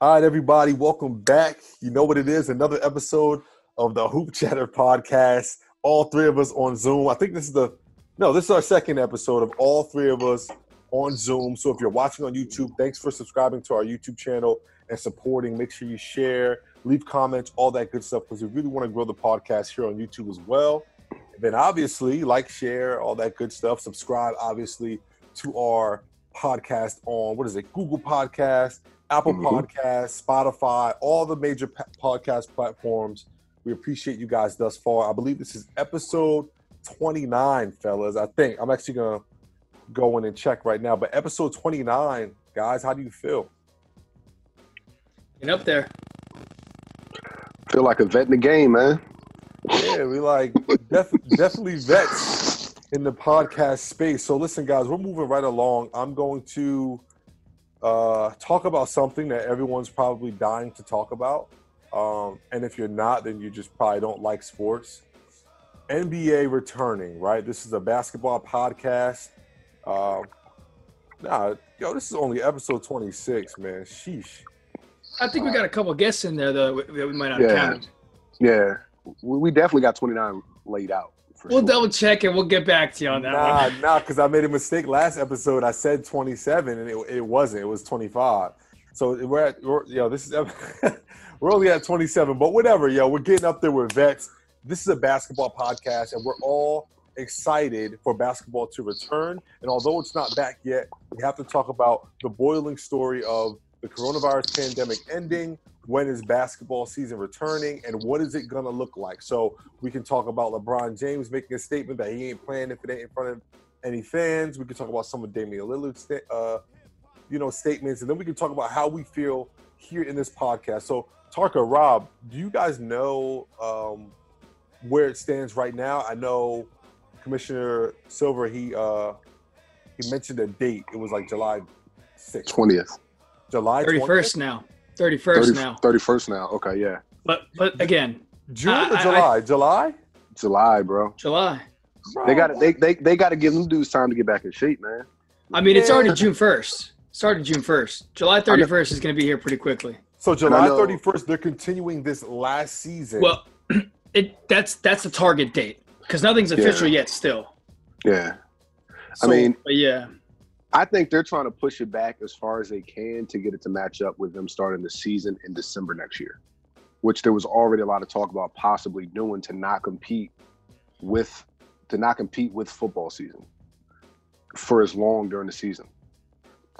All right, everybody, welcome back. You know what it is another episode of the Hoop Chatter podcast. All three of us on Zoom. I think this is the no, this is our second episode of all three of us on Zoom. So if you're watching on YouTube, thanks for subscribing to our YouTube channel and supporting. Make sure you share, leave comments, all that good stuff, because we really want to grow the podcast here on YouTube as well. And then obviously, like, share, all that good stuff. Subscribe, obviously, to our podcast on what is it? Google Podcast, Apple mm-hmm. Podcast, Spotify, all the major podcast platforms. We appreciate you guys thus far. I believe this is episode 29, fellas. I think I'm actually gonna go in and check right now. But episode 29, guys, how do you feel? Get up there. Feel like a vet in the game, man. Yeah, we like def- definitely vets in the podcast space. So listen, guys, we're moving right along. I'm going to uh, talk about something that everyone's probably dying to talk about. Um, and if you're not, then you just probably don't like sports. NBA returning, right? This is a basketball podcast. Uh, nah, yo, this is only episode 26, man. Sheesh. I think we got a couple guests in there though that we might not yeah. count. Yeah, we definitely got 29 laid out. We'll sure. double check and we'll get back to you on that nah, one. Nah, because I made a mistake last episode. I said 27 and it, it wasn't. It was 25. So we're at, we're, yo, this is, we're only at 27, but whatever, yo, we're getting up there with vets. This is a basketball podcast, and we're all excited for basketball to return. And although it's not back yet, we have to talk about the boiling story of the coronavirus pandemic ending. When is basketball season returning, and what is it gonna look like? So we can talk about LeBron James making a statement that he ain't playing if it ain't in front of any fans. We can talk about some of Damian Lillard's, uh, you know, statements, and then we can talk about how we feel here in this podcast. So Tarka, Rob, do you guys know um, where it stands right now? I know Commissioner Silver he uh, he mentioned a date. It was like July sixth, twentieth, July thirty first now, thirty first now, thirty first now. Okay, yeah. But but again, June I, or July? I, July. July, bro. July. Bro, they got they they they got to give them dudes time to get back in shape, man. I mean, yeah. it's already June first. Started June first. July thirty first is going to be here pretty quickly. So July thirty first, they're continuing this last season. Well, it that's that's the target date because nothing's official yeah. yet. Still. Yeah. So, I mean, yeah. I think they're trying to push it back as far as they can to get it to match up with them starting the season in December next year, which there was already a lot of talk about possibly doing to not compete with to not compete with football season for as long during the season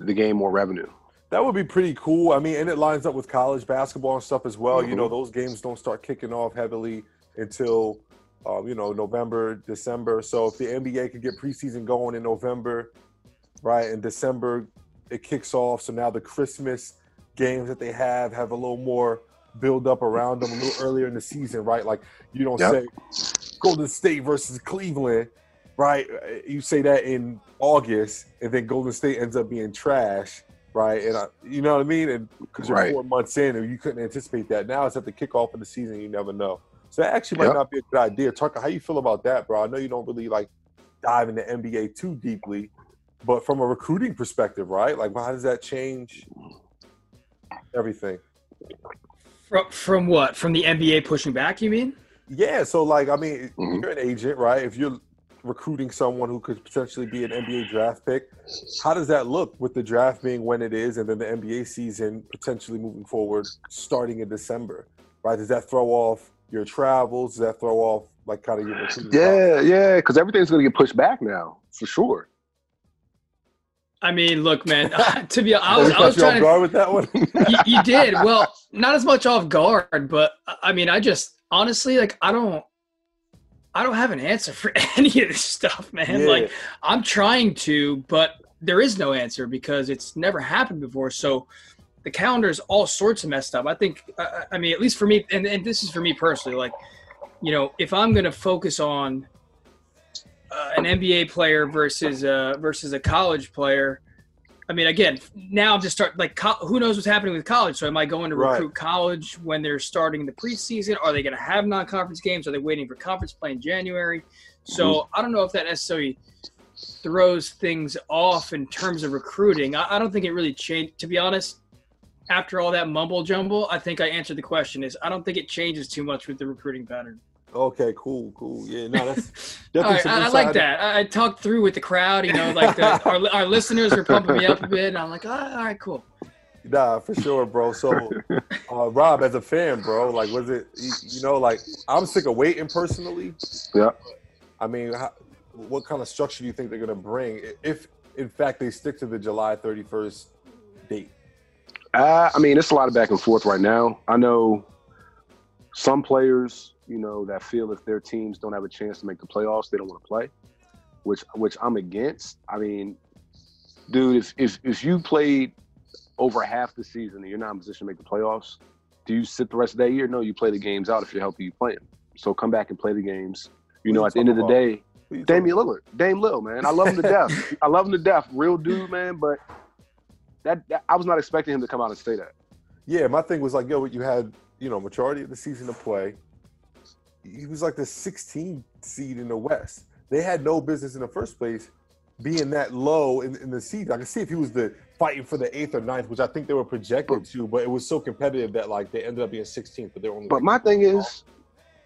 to gain more revenue. That would be pretty cool. I mean, and it lines up with college basketball and stuff as well. Mm-hmm. You know, those games don't start kicking off heavily until um, you know November, December. So if the NBA could get preseason going in November, right, in December it kicks off. So now the Christmas games that they have have a little more build up around them a little earlier in the season, right? Like you don't yep. say Golden State versus Cleveland, right? You say that in August, and then Golden State ends up being trash right? And I, you know what I mean? And because you're right. four months in, and you couldn't anticipate that. Now it's at the kickoff of the season. You never know. So that actually might yep. not be a good idea. Tucker, how you feel about that, bro? I know you don't really like dive into NBA too deeply, but from a recruiting perspective, right? Like, how does that change everything? From from what? From the NBA pushing back? You mean? Yeah. So like, I mean, mm-hmm. you're an agent, right? If you're recruiting someone who could potentially be an NBA draft pick. How does that look with the draft being when it is, and then the NBA season potentially moving forward starting in December? Right? Does that throw off your travels? Does that throw off like kind of your recruiting? Yeah, process? yeah, because everything's going to get pushed back now for sure. I mean, look, man. to be, I was, I was trying to guard with that one. you, you did well, not as much off guard, but I mean, I just honestly like I don't I don't have an answer for any of this stuff, man. Yeah. Like I'm trying to, but there is no answer because it's never happened before. So the calendar is all sorts of messed up. I think, uh, I mean, at least for me, and, and this is for me personally, like, you know, if I'm going to focus on uh, an NBA player versus uh, versus a college player, I mean, again, now I'm just start like co- who knows what's happening with college. So am I going to recruit right. college when they're starting the preseason? Are they going to have non-conference games? Are they waiting for conference play in January? So mm-hmm. I don't know if that necessarily throws things off in terms of recruiting. I, I don't think it really changed. To be honest, after all that mumble jumble, I think I answered the question. Is I don't think it changes too much with the recruiting pattern. Okay, cool, cool. Yeah, no, that's all right. I, I, like that. I, I, talked through with the crowd. You know, like the, our our listeners are pumping me up a bit, and I'm like, oh, all right, cool. Nah, for sure, bro. So, uh, Rob, as a fan, bro, like, was it, you know, like, I'm sick of waiting personally. Yeah. I mean, how, what kind of structure do you think they're going to bring if, in fact, they stick to the July 31st date? Uh, I mean, it's a lot of back and forth right now. I know some players, you know, that feel if their teams don't have a chance to make the playoffs, they don't want to play, which which I'm against. I mean, dude, if if if you played over half the season and you're not in position to make the playoffs, do you sit the rest of that year? No, you play the games out if you're healthy, you play them. So come back and play the games. You know, at the end of the about? day, Damian Lillard, Dame Lil, man, I love him to death. I love him to death, real dude, man. But that, that I was not expecting him to come out and say that. Yeah, my thing was like, yo, you had you know majority of the season to play. He was like the 16th seed in the West. They had no business in the first place being that low in, in the season. I can see if he was the fighting for the eighth or ninth, which I think they were projected to, but it was so competitive that like they ended up being 16th, but they're only. But like, my thing is,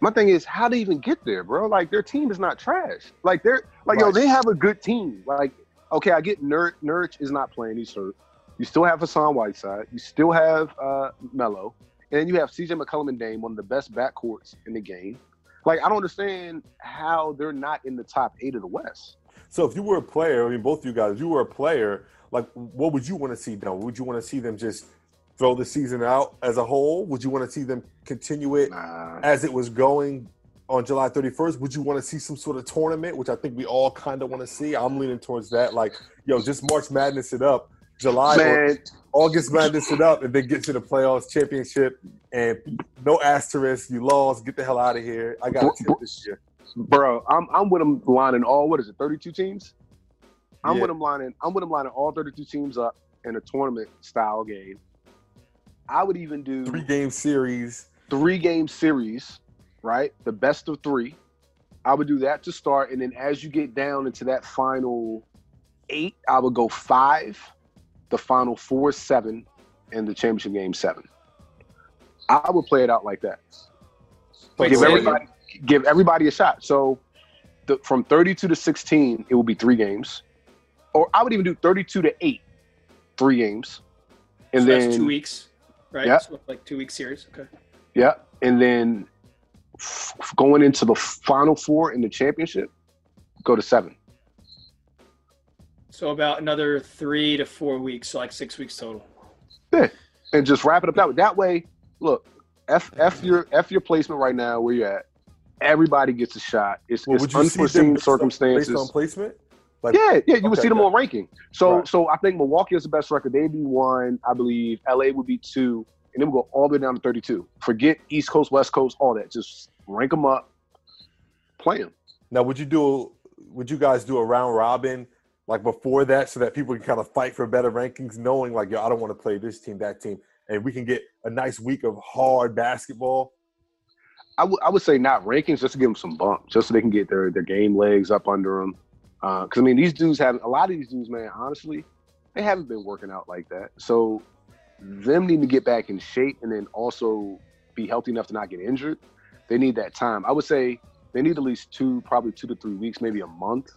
my thing is, how to even get there, bro? Like their team is not trash. Like they're like right. yo, they have a good team. Like okay, I get Nurk. Nurk is not playing; he's hurt. You still have Hassan Whiteside. You still have uh, Melo, and then you have C.J. McCollum and Dame, one of the best backcourts in the game. Like I don't understand how they're not in the top eight of the West. So if you were a player, I mean, both of you guys, if you were a player, like, what would you want to see done? Would you want to see them just throw the season out as a whole? Would you want to see them continue it nah. as it was going on July 31st? Would you want to see some sort of tournament, which I think we all kind of want to see? I'm leaning towards that. Like, yo, just March Madness it up. July Man. August Madness it up and then get to the playoffs championship and no asterisk. You lost. Get the hell out of here. I got a tip this year. Bro, I'm I'm with them lining all what is it, 32 teams? I'm yeah. with them lining. I'm with them lining all 32 teams up in a tournament style game. I would even do three game series. Three game series, right? The best of three. I would do that to start, and then as you get down into that final eight, I would go five, the final four, seven, and the championship game seven. I would play it out like that. Wait, give everybody give everybody a shot. So the, from 32 to 16, it will be three games or I would even do 32 to 8, three games. And so then two weeks, right? Yeah. So like two week series. Okay. Yeah. And then f- going into the final four in the championship, go to seven. So about another three to four weeks, so like six weeks total. Yeah. And just wrap it up that way. That way, look, F F your F your placement right now where you're at. Everybody gets a shot. It's, well, it's unforeseen circumstances. Based on placement? Like, yeah, yeah, you okay, would see them on ranking. So, right. so I think Milwaukee is the best record. They'd be one, I believe. LA would be two, and then we'll go all the way down to 32. Forget East Coast, West Coast, all that. Just rank them up, play them. Now, would you do? Would you guys do a round robin like before that, so that people can kind of fight for better rankings, knowing like, yo, I don't want to play this team, that team, and we can get a nice week of hard basketball. I would would say not rankings, just to give them some bump, just so they can get their their game legs up under them because uh, I mean, these dudes have a lot of these dudes, man. Honestly, they haven't been working out like that. So them needing to get back in shape and then also be healthy enough to not get injured. They need that time. I would say they need at least two, probably two to three weeks, maybe a month.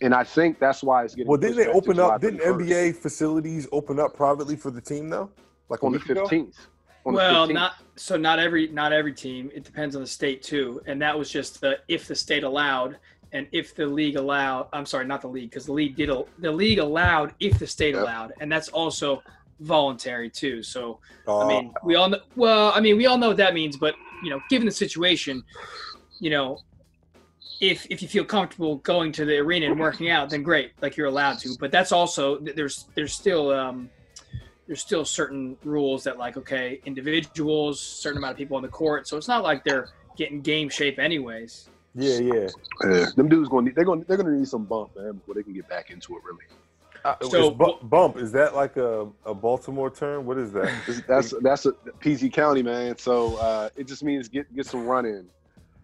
And I think that's why it's getting. Well, didn't they open up? Didn't NBA facilities open up privately for the team though? Like on the fifteenth. Well, not so. Not every not every team. It depends on the state too. And that was just the if the state allowed and if the league allowed i'm sorry not the league because the league did the league allowed if the state yep. allowed and that's also voluntary too so uh, i mean we all know well i mean we all know what that means but you know given the situation you know if if you feel comfortable going to the arena and working out then great like you're allowed to but that's also there's there's still um there's still certain rules that like okay individuals certain amount of people on the court so it's not like they're getting game shape anyways yeah, yeah. Yeah, them dudes going they're going they're going to need some bump, man, before they can get back into it. Really. Uh, so bu- bump is that like a, a Baltimore term? What is that? that's that's a PG County, man. So uh, it just means get get some run in,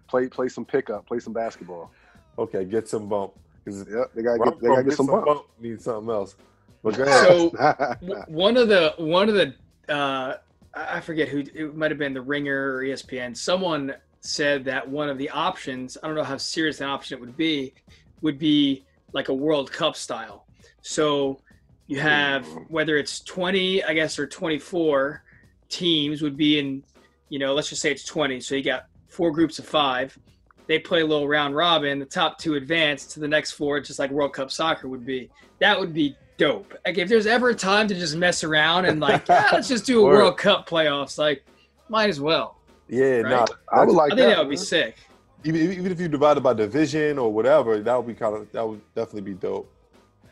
play play some pickup, play some basketball. Okay, get some bump. Yep, they gotta get they gotta get, get some, some bump. bump. Need something else. But go ahead. So one of the one of the uh, I forget who it might have been the Ringer or ESPN. Someone said that one of the options, I don't know how serious an option it would be, would be like a World Cup style. So you have whether it's 20, I guess, or 24 teams would be in, you know, let's just say it's 20. So you got four groups of five. They play a little round robin. The top two advance to the next four, just like World Cup soccer would be. That would be dope. Like if there's ever a time to just mess around and like, yeah, let's just do a World Cup playoffs, like, might as well. Yeah, Right. nah, I would like I think that, that. would be sick. even even if you divide it by division or whatever, that would be kind of that would definitely be dope.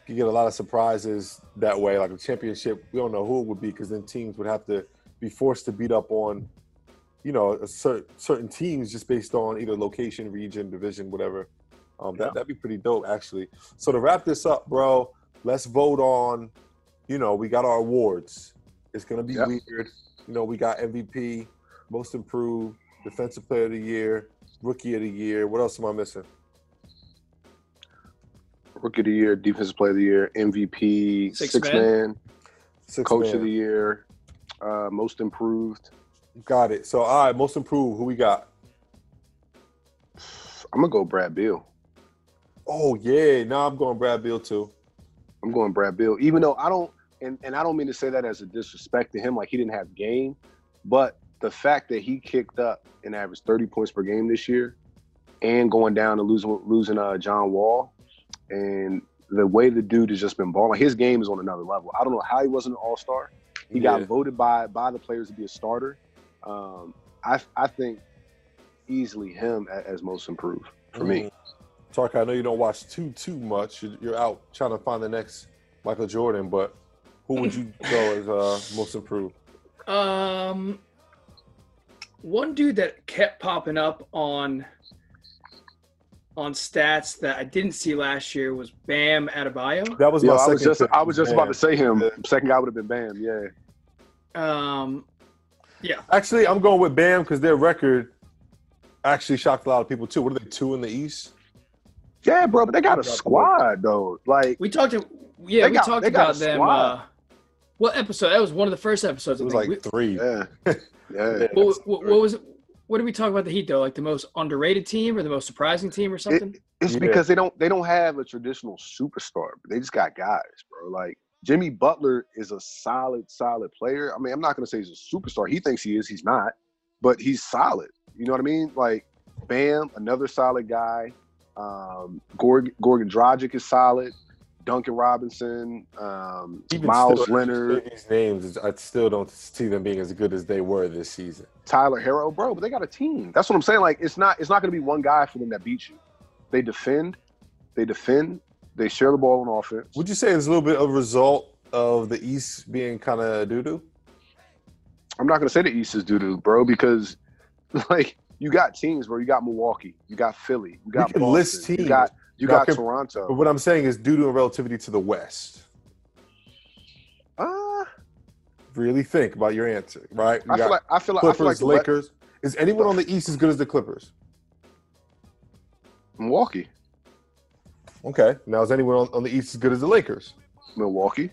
You get a lot of surprises that way. Like a championship, we don't know who it would be because then teams would have to be forced to beat up on, you know, a cer- certain teams just based on either location, region, division, whatever. Um, that Yeah. that'd be pretty dope, actually. So to wrap this up, bro, let's vote on. You know, we got our awards. It's gonna be Yeah. weird. You know, we got MVP, Most Improved, Defensive Player of the Year, Rookie of the Year. What else am I missing? Rookie of the year, defensive player of the year, MVP, Six six, man. man, Six coach man. of the year, uh, most improved. Got it. So, all right, Most Improved. Who we got? I'm gonna go Brad Beal. Oh yeah, now I'm going Brad Beal too. I'm going Brad Beal, even though I don't, and, and I don't mean to say that as a disrespect to him, like he didn't have game, but the fact that he kicked up and averaged 30 points per game this year, and going down and losing losing uh, John Wall, and the way the dude has just been balling, his game is on another level. I don't know how he wasn't an All Star. He Yeah. got voted by by the players to be a starter. Um, I I think easily him a- as most improved for me. Mm. Tark, I know you don't watch too too much. You're, you're out trying to find the next Michael Jordan, but who would you go as uh, Most Improved? Um, one dude that kept popping up on on stats that I didn't see last year was Bam Adebayo. That was Yeah, my I second. was just I was just about to say him. Yeah. Second guy would have been Bam. Yeah. Um, Actually, I'm going with Bam because their record actually shocked a lot of people too. What are they two in the East? Yeah, bro, but they got a squad though. Like, we talked. To, yeah, They we got- talked they got a about them. squad. Uh, what episode? That was one of the first episodes. It was like We- three. yeah, yeah. what, what, what was? What did we talk about the Heat though? Like the most underrated team or the most surprising team or something? It's Yeah. because they don't they don't have a traditional superstar. But they just got guys, bro. Like Jimmy Butler is a solid, solid player. I mean, I'm not gonna say he's a superstar. He thinks he is. He's not, but he's solid. You know what I mean? Like, Bam, another solid guy. Um, Gorg- Goran Dragic is solid. Duncan Robinson, um, Miles still, Leonard, These names, I still don't see them being as good as they were this season. Tyler Herro, bro, but they got a team. That's what I'm saying. Like it's not it's not gonna be one guy for them that beats you. They defend, they defend, they share the ball on offense. Would you say it's a little bit of a result of the East being kind of doo doo? I'm not gonna say the East is doo doo, bro, because like you got teams, bro. You got Milwaukee, you got Philly, you got Boston, list you teams. got you Now, got can- Toronto. But what I'm saying is due to relativity to the West. Uh, Really think about your answer, right? We I feel like I feel like I feel Clippers, like West- Lakers. Is anyone on the East as good as the Clippers? Milwaukee, Okay. Now is anyone on, on the East as good as the Lakers? Milwaukee.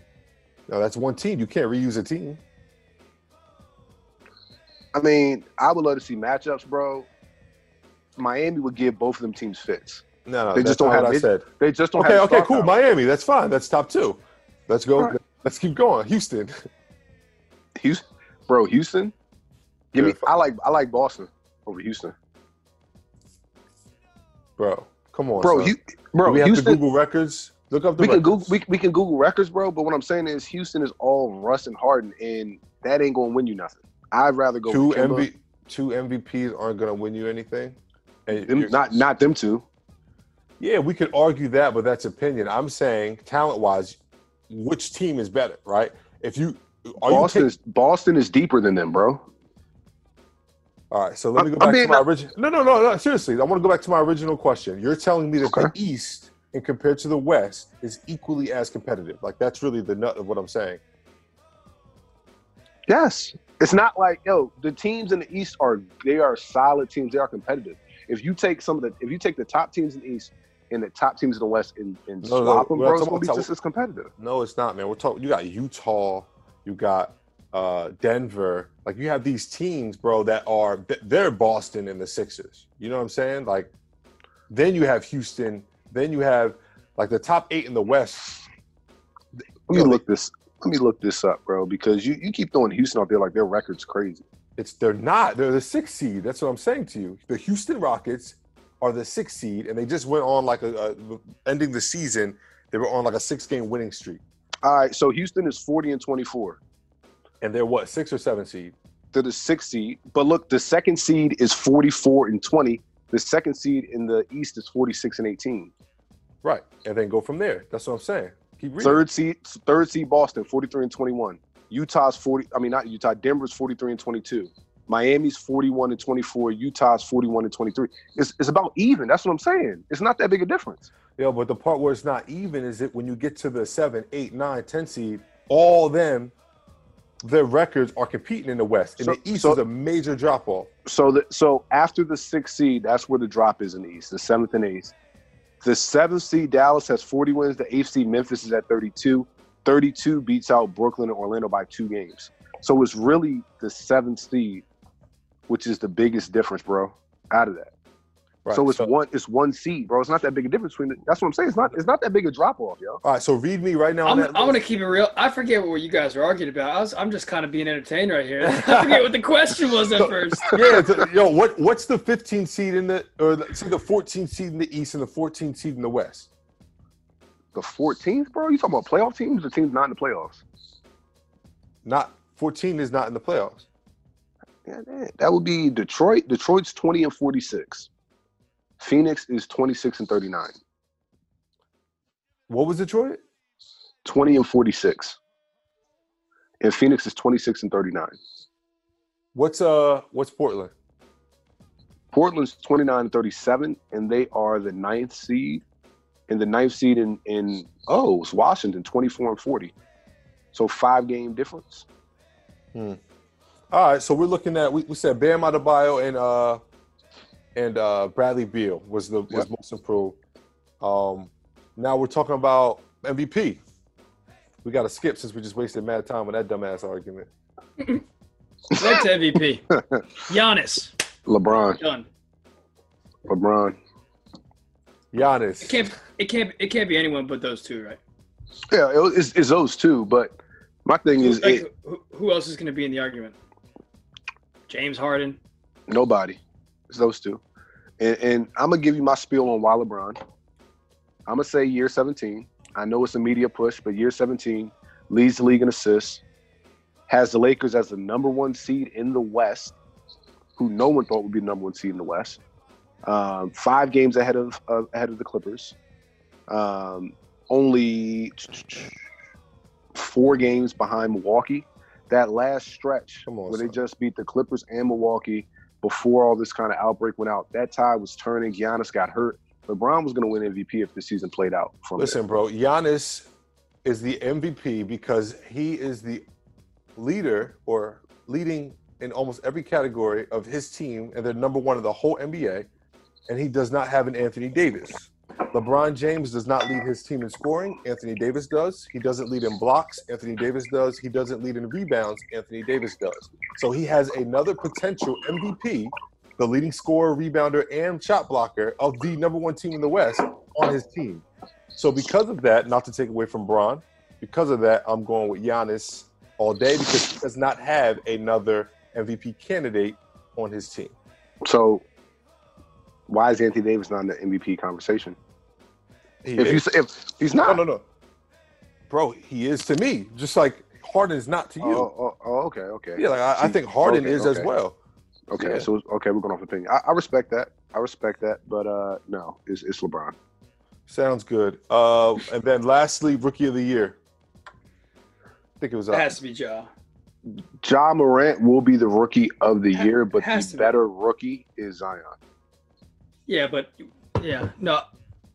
Now that's one team. You can't reuse a team. I mean, I would love to see matchups, bro. Miami would give both of them teams fits. No, no, They that's just don't have- what I they- said. They just don't Okay, have okay, cool. Miami, that's fine. That's top two. Let's go. Right. Let's keep going. Houston. Houston, bro, Houston. Give me. I like I like Boston over Houston, Bro, come on. bro. son. You, Do bro, we have Houston. to Google records. Look up the we can. Google we, we can Google records, bro. But what I'm saying is Houston is all Russ and Harden, and that ain't gonna win you nothing. I'd rather go two MV, two MVPs aren't going to win you anything. And Them- not not them two. Yeah, we could argue that, but that's opinion. I'm saying talent wise, which team is better, right? If you are Boston you is Boston is deeper than them, bro. All right, so let me go back I'm to my original. No, no, no, no. Seriously, I want to go back to my original question. You're telling me that the East, and compared to the West, is equally as competitive. Like that's really the nut of what I'm saying. Yes, it's not like yo. The teams in the East are they are solid teams. They are competitive. If you take some of the if you take the top teams in the East and the top teams in the West and, and No, no, swap them, bro, it's gonna be just as competitive. No, it's not, man. We're talking. You got Utah. You got uh, Denver. Like you have these teams, bro, that are they're Boston and the Sixers. You know what I'm saying? Like then you have Houston. Then you have like the top eight in the West. Let me look this. Let me look this up, bro, because you, you keep throwing Houston out there like their record's crazy. It's they're not. They're the sixth seed. That's what I'm saying to you. The Houston Rockets are the sixth seed, and they just went on like a, a ending the season. They were on like a six game winning streak. All right, so Houston is 40 and 24. And they're what, six or seven seed? They're the sixth seed. But look, the second seed is 44 and 20. The second seed in the East is 46 and 18. Right. And then go from there. That's what I'm saying. Keep reading. Third seed, third seed Boston, 43 and 21. Utah's 40, I mean not Utah, Denver's 43 and 22. Miami's 41 and 24. Utah's 41 and 23. It's, it's about even. That's what I'm saying. It's not that big a difference. Yeah, but the part where it's not even is it when you get to the seven, eight, nine, ten seed, all them, their records are competing in the West. In so, the East so, is a major drop off. So the so after the sixth seed, that's where the drop is in the East, the seventh and eighth. The seventh seed Dallas has 40 wins. The eighth seed Memphis is at 32. 32 beats out Brooklyn and Orlando by two games. So it's really the seventh seed, which is the biggest difference, bro, out of that. Right. So it's so, one it's one seed, bro. It's not that big a difference between. The, that's what I'm saying. It's not it's not that big a drop off, yo. All right, so read me right now. I'm, I'm gonna keep it real. I forget what you guys are arguing about. I was, I'm just kind of being entertained right here. I forget what the question was at so, first. yeah, yo, what what's the 15 seed in the or the, see the 14 seed in the East and the 14 seed in the West? The 14th, bro. You talking about playoff teams? The teams not in the playoffs. Not 14 is not in the playoffs. Yeah, that would be Detroit. Detroit's 20 and 46. Phoenix is 26 and 39. What was Detroit? 20 and 46. And Phoenix is 26 and 39. What's uh what's Portland? Portland's 29 and 37, and they are the ninth seed. And the ninth seed in in oh, it's Washington, 24 and 40. So five game difference. Hmm. All right, so we're looking at we, we said Bam Adebayo and uh and uh, Bradley Beal was the was yep. most improved. Um, now we're talking about MVP. We got to skip since we just wasted mad time on that dumbass argument. Right to MVP. Giannis. LeBron. Done. LeBron. Giannis. It can't. It can't. It can't be anyone but those two, right? Yeah, it's, it's those two. But my thing is, like, it, who, who else is going to be in the argument? James Harden. Nobody. It's those two. And, and I'm gonna give you my spiel on why LeBron. I'm gonna say year 17. I know it's a media push, but year 17 leads the league in assists, has the Lakers as the number one seed in the West, who no one thought would be the number one seed in the West. Um, five games ahead of uh, ahead of the Clippers. Um, only four games behind Milwaukee. That last stretch on, where son. they just beat the Clippers and Milwaukee before all this kind of outbreak went out. That tide was turning. Giannis got hurt. LeBron was going to win MVP if the season played out. From Listen, there. bro, Giannis is the MVP because he is the leader or leading in almost every category of his team, and they're number one in the whole NBA. And he does not have an Anthony Davis. LeBron James does not lead his team in scoring. Anthony Davis does. He doesn't lead in blocks. Anthony Davis does. He doesn't lead in rebounds. Anthony Davis does. So he has another potential MVP, the leading scorer, rebounder, and shot blocker of the number one team in the West on his team. So because of that, not to take away from Bron, because of that, I'm going with Giannis all day because he does not have another MVP candidate on his team. So why is Anthony Davis not in the MVP conversation? He if is. you if he's not, no, no, no, bro, he is to me. Just like Harden is not to you. Oh, oh, oh okay, okay. Yeah, like I, I think Harden okay, is okay. as well. Okay, yeah. so okay, we're going off opinion. I, I, respect that. I respect that, but uh no, it's it's LeBron. Sounds good. Uh, and then lastly, rookie of the year. I think it was. It has to be Ja. Ja Morant will be the rookie of the year, but the better be. rookie is Zion. Yeah, but yeah, no,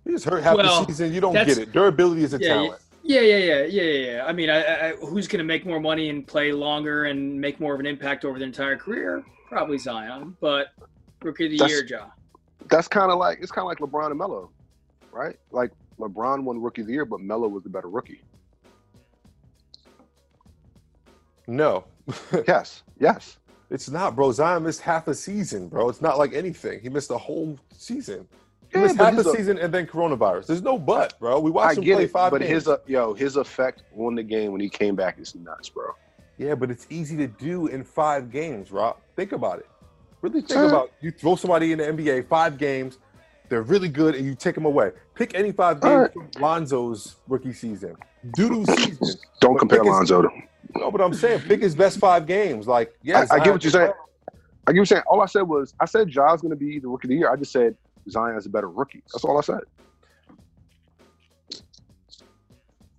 He's hurt half well, the season. You don't get it. Durability is a yeah, talent. Yeah, yeah, yeah, yeah, yeah, yeah. I mean, I, I, who's going to make more money and play longer and make more of an impact over their entire career? Probably Zion, but rookie of the that's, year, Ja. That's kind of like it's kind of like LeBron and Melo, right? Like LeBron won rookie of the year, but Melo was the better rookie. No, yes, yes. It's not, bro. Zion missed half a season, bro. It's not like anything. He missed a whole season. He missed half a he's a- season and then coronavirus. There's no but, bro. We I watched him get play it, five but games. his uh, yo his effect on the game when he came back is nuts, bro. yeah, but it's easy to do in five games, Rob. Think about it. Really think Uh. about you throw somebody in the NBA five games, they're really good, and you take them away. Pick any five games right. from Lonzo's rookie season. Doodoo season. Don't But compare his- Lonzo to. No, but I'm saying pick his best five games. Like, yeah, I, I get what you're saying. I get what you're saying. All I said was I said Ja's going to be the rookie of the year. I just said Zion's a better rookie. That's all I said.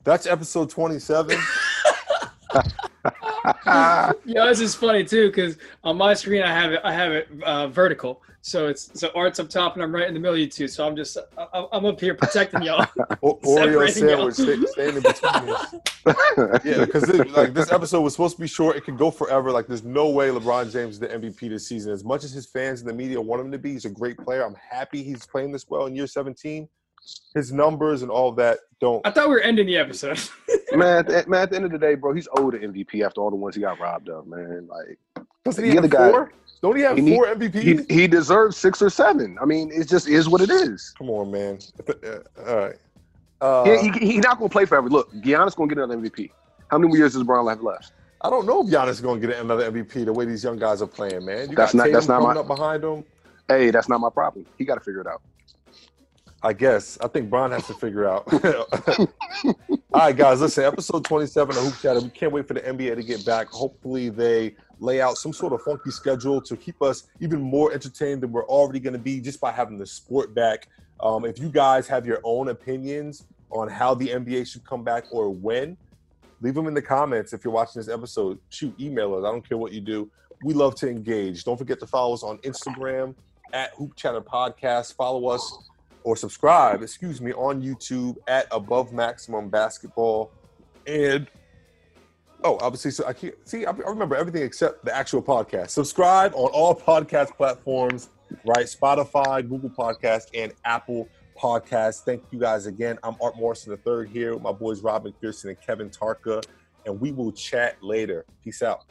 That's episode 27. yeah, this is funny too because on my screen I have it I have it uh, vertical, so it's so Art's up top and I'm right in the middle of you two. So I'm just I, I'm up here protecting y'all. O- Oreo Separating y'all. sandwich stay, staying in between us. Yeah, because like this episode was supposed to be short. It could go forever. Like, there's no way LeBron James is the MVP this season. As much as his fans and the media want him to be, he's a great player. I'm happy he's playing this well in year 17. His numbers and all that don't. I thought we were ending the episode. man, at the, man, at the end of the day, bro, he's owed an MVP after all the ones he got robbed of, man. Like Doesn't he the have other guy- four? Don't he have he need- four MVPs? he he deserves six or seven. I mean, it just is what it is. Come on, man. Uh, all right. Uh, he, he, he not gonna play forever. Look, Giannis is gonna get another MVP. How many more years does Bron have left? I don't know if Giannis is going to get another MVP the way these young guys are playing, man. You That's got not- that's not my- up behind him. Hey, that's not my problem. He got to figure it out. I guess. I think Brian has to figure out. All right, guys, listen, episode 27 of Hoop Chatter. We can't wait for the NBA to get back. Hopefully, they lay out some sort of funky schedule to keep us even more entertained than we're already going to be just by having the sport back. Um, if you guys have your own opinions on how the NBA should come back or when, leave them in the comments if you're watching this episode. Shoot, email us. I don't care what you do. We love to engage. Don't forget to follow us on Instagram at Hoop Chatter Podcast. Follow us or subscribe, excuse me, on YouTube at Above Maximum Basketball. And oh, obviously, so I can't see. I remember everything except the actual podcast. Subscribe on all podcast platforms, right? Spotify, Google Podcast, and Apple Podcast. Thank you guys again. I'm Art Morrison the third here with my boys Rob McPherson and Kevin Tarka, and we will chat later. Peace out.